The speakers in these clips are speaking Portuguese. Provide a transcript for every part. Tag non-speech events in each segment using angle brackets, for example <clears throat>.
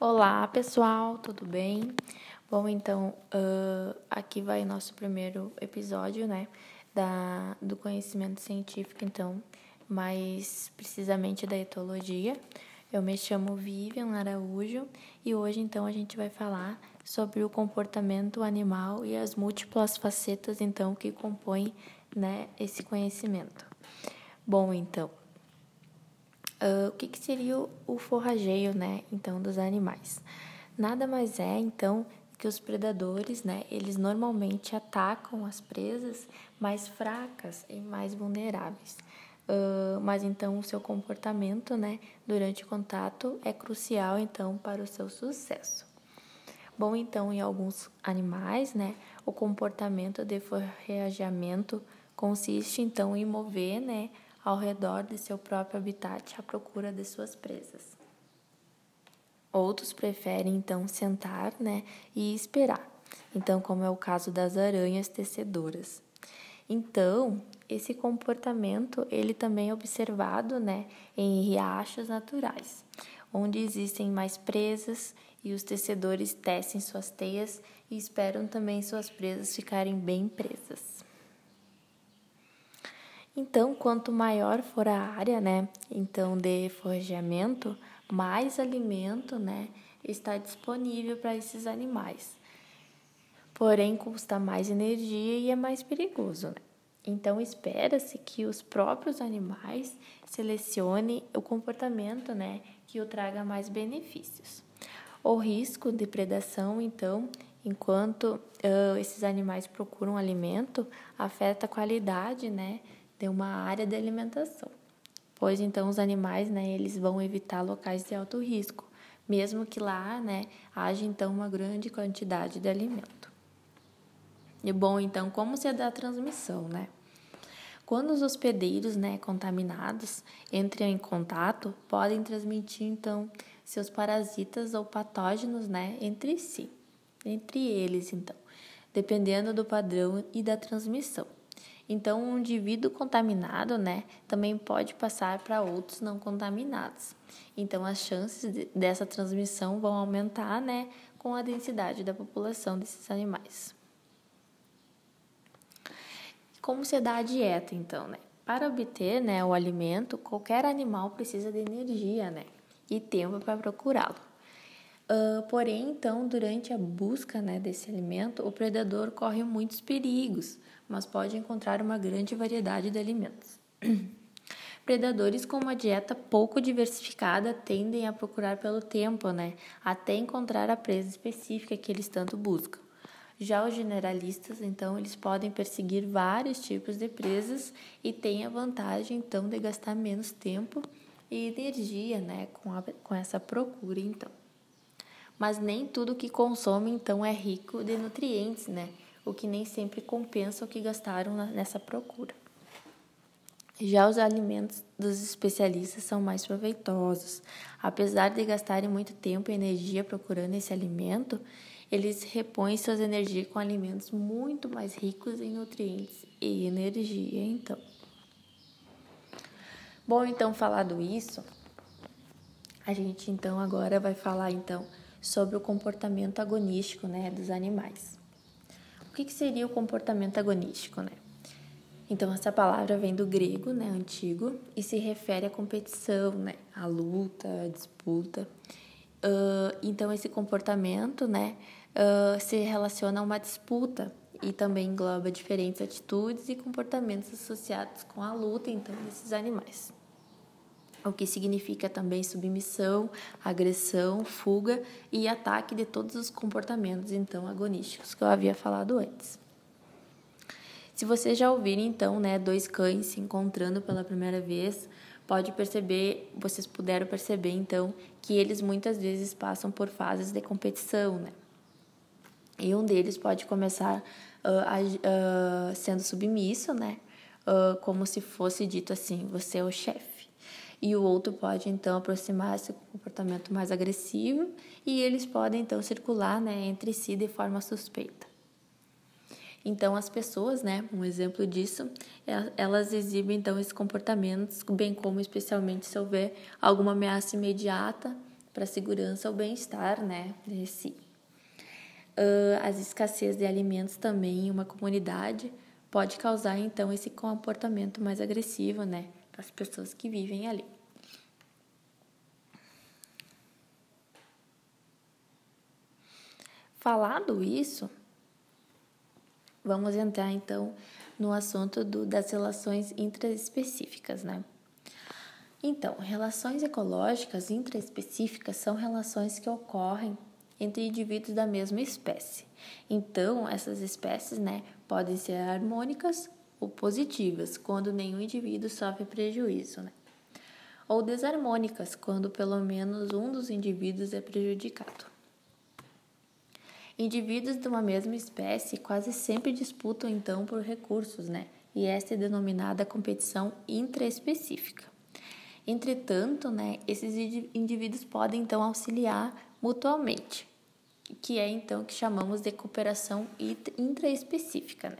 Olá, pessoal, tudo bem? Bom, então, uh, aqui vai nosso primeiro episódio, né, da, do conhecimento científico, então, mais precisamente da etologia. Eu me chamo Vivian Araújo e hoje, então, a gente vai falar sobre o comportamento animal e as múltiplas facetas, então, que compõem, né, esse conhecimento. Bom, então, Uh, o que, que seria o, forrageio, né, então, dos animais? Nada mais é, então, que os predadores, né, eles normalmente atacam as presas mais fracas e mais vulneráveis. Uh, mas então o seu comportamento, né, durante o contato é crucial então para o seu sucesso. Bom, então em alguns animais, né, o comportamento de forrageamento consiste então em mover, né, ao redor de seu próprio habitat à procura de suas presas. Outros preferem então sentar, né, e esperar. Então, como é o caso das aranhas tecedoras. Então, esse comportamento ele também é observado, né, em riachos naturais, onde existem mais presas e os tecedores tecem suas teias e esperam também suas presas ficarem bem presas. Então, quanto maior for a área, né, então de forrageamento, mais alimento, né, está disponível para esses animais. Porém, custa mais energia e é mais perigoso, né? Então, espera-se que os próprios animais selecionem o comportamento, né, que o traga mais benefícios. O risco de predação, então, enquanto uh, esses animais procuram alimento, afeta a qualidade, né, ter uma área de alimentação, pois então os animais, né, eles vão evitar locais de alto risco, mesmo que lá, né, haja então uma grande quantidade de alimento. E bom, então, como se dá a transmissão, né? Quando os hospedeiros, né, contaminados entram em contato, podem transmitir então seus parasitas ou patógenos, né, entre si, entre eles, então, dependendo do padrão e da transmissão. Então, um indivíduo contaminado, né, também pode passar para outros não contaminados. Então, as chances de, dessa transmissão vão aumentar, né, com a densidade da população desses animais. Como se dá a dieta, então, né? Para obter, né, o alimento, qualquer animal precisa de energia, né, e tempo para procurá-lo. Uh, porém, então, durante a busca né, desse alimento, o predador corre muitos perigos, mas pode encontrar uma grande variedade de alimentos. <clears throat> Predadores com uma dieta pouco diversificada tendem a procurar pelo tempo, né, até encontrar a presa específica que eles tanto buscam. Já os generalistas, então, eles podem perseguir vários tipos de presas e têm a vantagem, então, de gastar menos tempo e energia, né, com, a, com essa procura, então mas nem tudo que consome então é rico de nutrientes, né? O que nem sempre compensa o que gastaram nessa procura. Já os alimentos dos especialistas são mais proveitosos. Apesar de gastarem muito tempo e energia procurando esse alimento, eles repõem suas energias com alimentos muito mais ricos em nutrientes e energia, então. Bom, então falado isso, a gente então agora vai falar então sobre o comportamento agonístico né, dos animais. O que, que seria o comportamento agonístico? Né? Então, essa palavra vem do grego né, antigo e se refere à competição, né, à luta, à disputa. Uh, então, esse comportamento né, uh, se relaciona a uma disputa e também engloba diferentes atitudes e comportamentos associados com a luta então, desses animais o que significa também submissão, agressão, fuga e ataque de todos os comportamentos então agonísticos que eu havia falado antes. Se vocês já ouvirem então, né, dois cães se encontrando pela primeira vez, pode perceber, vocês puderam perceber então que eles muitas vezes passam por fases de competição, né? E um deles pode começar uh, uh, sendo submisso, né? Uh, como se fosse dito assim: você é o chefe e o outro pode então aproximar-se com comportamento mais agressivo e eles podem então circular né, entre si de forma suspeita. Então as pessoas, né, um exemplo disso, é, elas exibem então esses comportamentos, bem como especialmente se houver alguma ameaça imediata para a segurança ou bem-estar, né, de si. Uh, as escassez de alimentos também em uma comunidade pode causar então esse comportamento mais agressivo, né, para as pessoas que vivem ali. Falado isso, vamos entrar então no assunto do, das relações intraespecíficas, né? Então, relações ecológicas intraespecíficas são relações que ocorrem entre indivíduos da mesma espécie. Então, essas espécies, né, podem ser harmônicas ou positivas, quando nenhum indivíduo sofre prejuízo, né? Ou desarmônicas, quando pelo menos um dos indivíduos é prejudicado. Indivíduos de uma mesma espécie quase sempre disputam então por recursos, né? E esta é denominada competição intraespecífica. Entretanto, né, esses indivíduos podem então auxiliar mutuamente, que é então que chamamos de cooperação intraespecífica, né?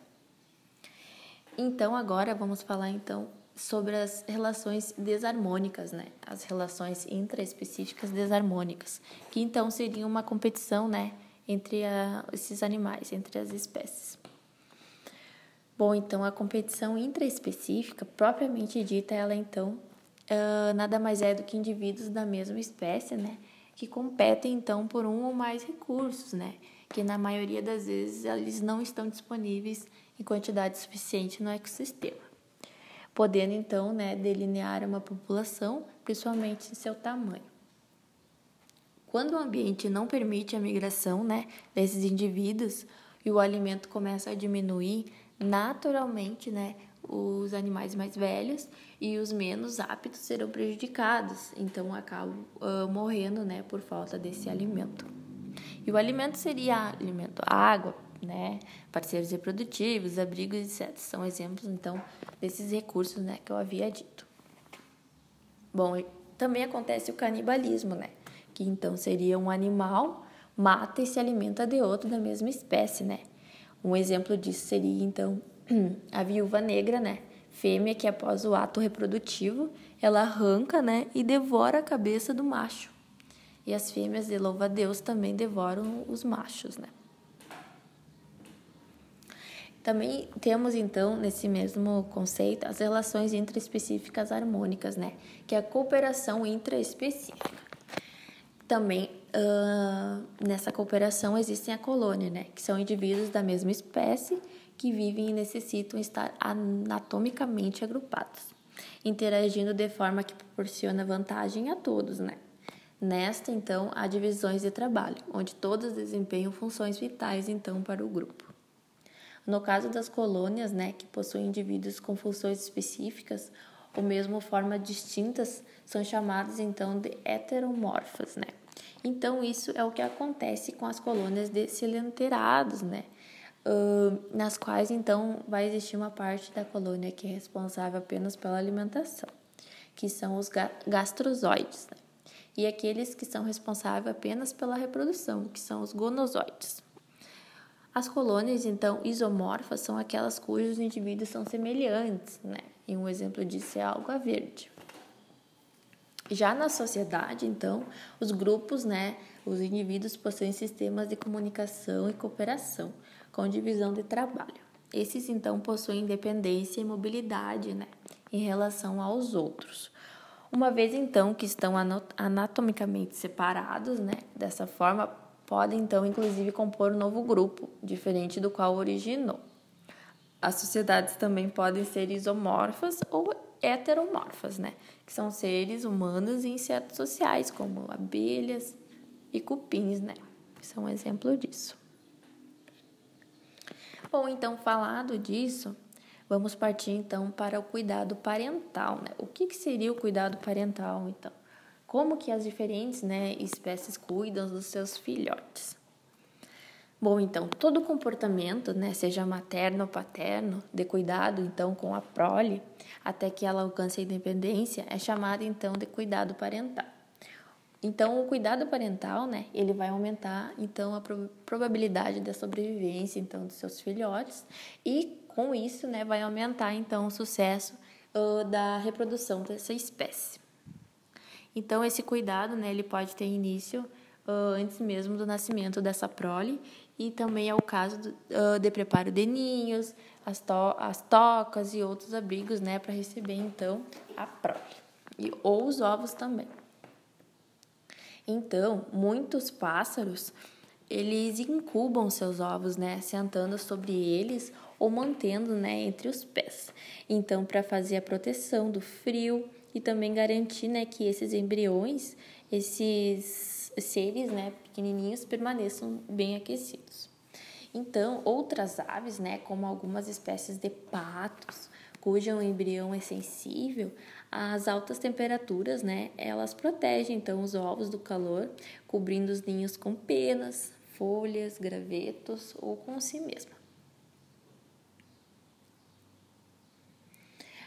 Então agora vamos falar então sobre as relações desarmônicas, né? As relações intraespecíficas desarmônicas, que então seriam uma competição, né, entre a, esses animais, entre as espécies. Bom, então a competição intraespecífica, propriamente dita, ela então uh, nada mais é do que indivíduos da mesma espécie, né, que competem então por um ou mais recursos, né, que na maioria das vezes eles não estão disponíveis em quantidade suficiente no ecossistema, podendo então, né, delinear uma população, principalmente em seu tamanho. Quando o ambiente não permite a migração né, desses indivíduos e o alimento começa a diminuir, naturalmente né, os animais mais velhos e os menos aptos serão prejudicados, então acabam uh, morrendo né, por falta desse alimento. E o alimento seria alimento, água, né, parceiros reprodutivos, abrigos, etc. São exemplos, então, desses recursos né, que eu havia dito. Bom, também acontece o canibalismo, né? que então seria um animal, mata e se alimenta de outro da mesma espécie, né? Um exemplo disso seria então <clears throat> a viúva negra, né? Fêmea que após o ato reprodutivo, ela arranca, né, e devora a cabeça do macho. E as fêmeas de louva-a-Deus também devoram os machos, né? Também temos então nesse mesmo conceito as relações intraespecíficas harmônicas, né? Que é a cooperação intraespecífica. Também uh, nessa cooperação existem a colônia, né, que são indivíduos da mesma espécie que vivem e necessitam estar anatomicamente agrupados, interagindo de forma que proporciona vantagem a todos, né? Nesta, então, há divisões de trabalho, onde todos desempenham funções vitais, então, para o grupo. No caso das colônias, né, que possuem indivíduos com funções específicas ou mesmo formas distintas, são chamadas, então, de heteromorfas, né? Então, isso é o que acontece com as colônias de silenterados, né? Uh, nas quais, então, vai existir uma parte da colônia que é responsável apenas pela alimentação, que são os gastrozoides, né? e aqueles que são responsáveis apenas pela reprodução, que são os gonozoides. As colônias, então, isomorfas são aquelas cujos indivíduos são semelhantes, né? E um exemplo disso é a alga verde. Já na sociedade, então, os grupos, né, os indivíduos possuem sistemas de comunicação e cooperação, com divisão de trabalho. Esses, então, possuem independência e mobilidade, né, em relação aos outros. Uma vez, então, que estão anatomicamente separados, né, dessa forma, podem, então, inclusive, compor um novo grupo, diferente do qual originou. As sociedades também podem ser isomorfas ou heteromorfas, né? Que são seres humanos e insetos sociais, como abelhas e cupins, né? São um exemplo disso. Bom, então, falado disso, vamos partir então para o cuidado parental, né? O que, que seria o cuidado parental, então? Como que as diferentes né, espécies cuidam dos seus filhotes? Bom, então, todo comportamento, né, seja materno ou paterno, de cuidado, então, com a prole, até que ela alcance a independência, é chamado, então, de cuidado parental. Então, o cuidado parental, né, ele vai aumentar, então, a probabilidade da sobrevivência, então, dos seus filhotes e, com isso, né, vai aumentar, então, o sucesso uh, da reprodução dessa espécie. Então, esse cuidado, né, ele pode ter início uh, antes mesmo do nascimento dessa prole e também é o caso do, uh, de preparo de ninhos, as, to as tocas e outros abrigos, né, para receber então a prole e ou os ovos também. Então, muitos pássaros eles incubam seus ovos, né, sentando sobre eles ou mantendo, né, entre os pés. Então, para fazer a proteção do frio e também garantir, né, que esses embriões, esses seres, né, pequenininhos permaneçam bem aquecidos. Então, outras aves, né, como algumas espécies de patos, cujo embrião é sensível, as altas temperaturas, né, elas protegem então os ovos do calor, cobrindo os ninhos com penas, folhas, gravetos ou com si mesma.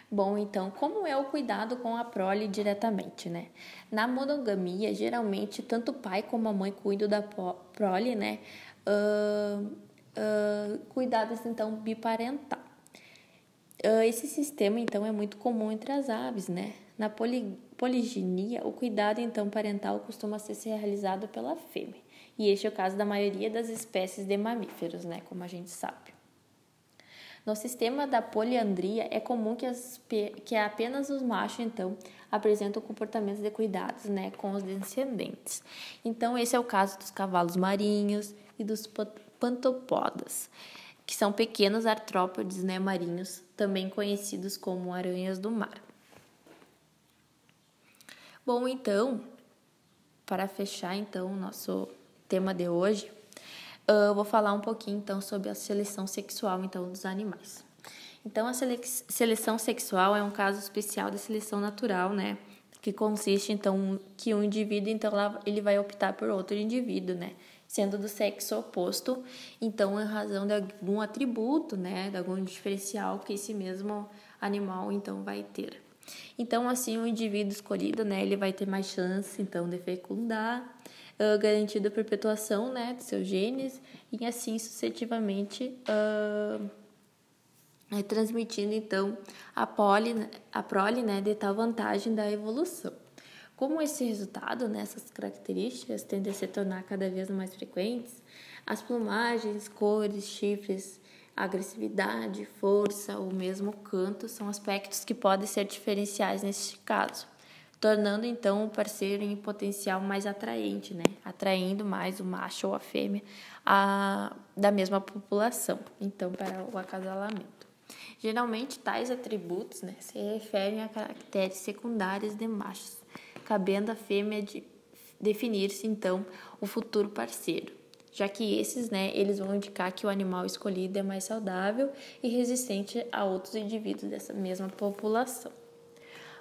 Bom, então, como é o cuidado com a prole diretamente, né? Na monogamia, geralmente, tanto o pai como a mãe cuidam da prole, né? Uh, uh, cuidados, então, biparental. Uh, esse sistema, então, é muito comum entre as aves, né? Na poli poliginia, o cuidado, então, parental costuma ser realizado pela fêmea. E este é o caso da maioria das espécies de mamíferos, né? Como a gente sabe. No sistema da poliandria, é comum que, as, que apenas os machos, então, apresentam comportamentos de cuidados né, com os descendentes. Então, esse é o caso dos cavalos marinhos e dos pantopodas, que são pequenos artrópodes né, marinhos, também conhecidos como aranhas do mar. Bom, então, para fechar então o nosso tema de hoje, eu vou falar um pouquinho então sobre a seleção sexual então dos animais. Então a seleção sexual é um caso especial de seleção natural, né? Que consiste então que um indivíduo então ele vai optar por outro indivíduo, né? Sendo do sexo oposto, então em razão de algum atributo, né, de algum diferencial que esse mesmo animal então vai ter. Então assim o indivíduo escolhido, né, ele vai ter mais chance então de fecundar uh, garantindo a perpetuação né, de seus genes e assim sucessivamente uh, transmitindo então a, poli, a prole né, de tal vantagem da evolução. Como esse resultado, né, essas características tendem a se tornar cada vez mais frequentes, as plumagens, cores, chifres, agressividade, força ou mesmo canto são aspectos que podem ser diferenciais neste caso tornando então o parceiro em potencial mais atraente, né? Atraindo mais o macho ou a fêmea a, da mesma população, então para o acasalamento. Geralmente tais atributos, né, se referem a caracteres secundários de machos, cabendo à fêmea de definir-se então o futuro parceiro, já que esses, né, eles vão indicar que o animal escolhido é mais saudável e resistente a outros indivíduos dessa mesma população.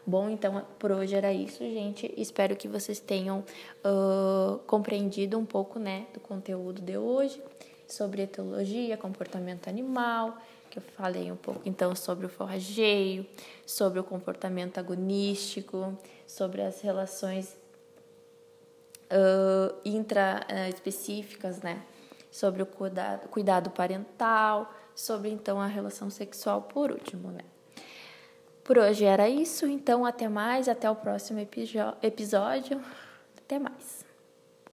Bom, então por hoje era isso, gente. Espero que vocês tenham uh, compreendido um pouco, né, do conteúdo de hoje sobre etologia, comportamento animal, que eu falei um pouco então sobre o forrageio, sobre o comportamento agonístico, sobre as relações uh, intra-específicas, né, sobre o cuidado, cuidado parental, sobre então a relação sexual por último, né. Por hoje era isso, então até mais, até o próximo episódio. Até mais.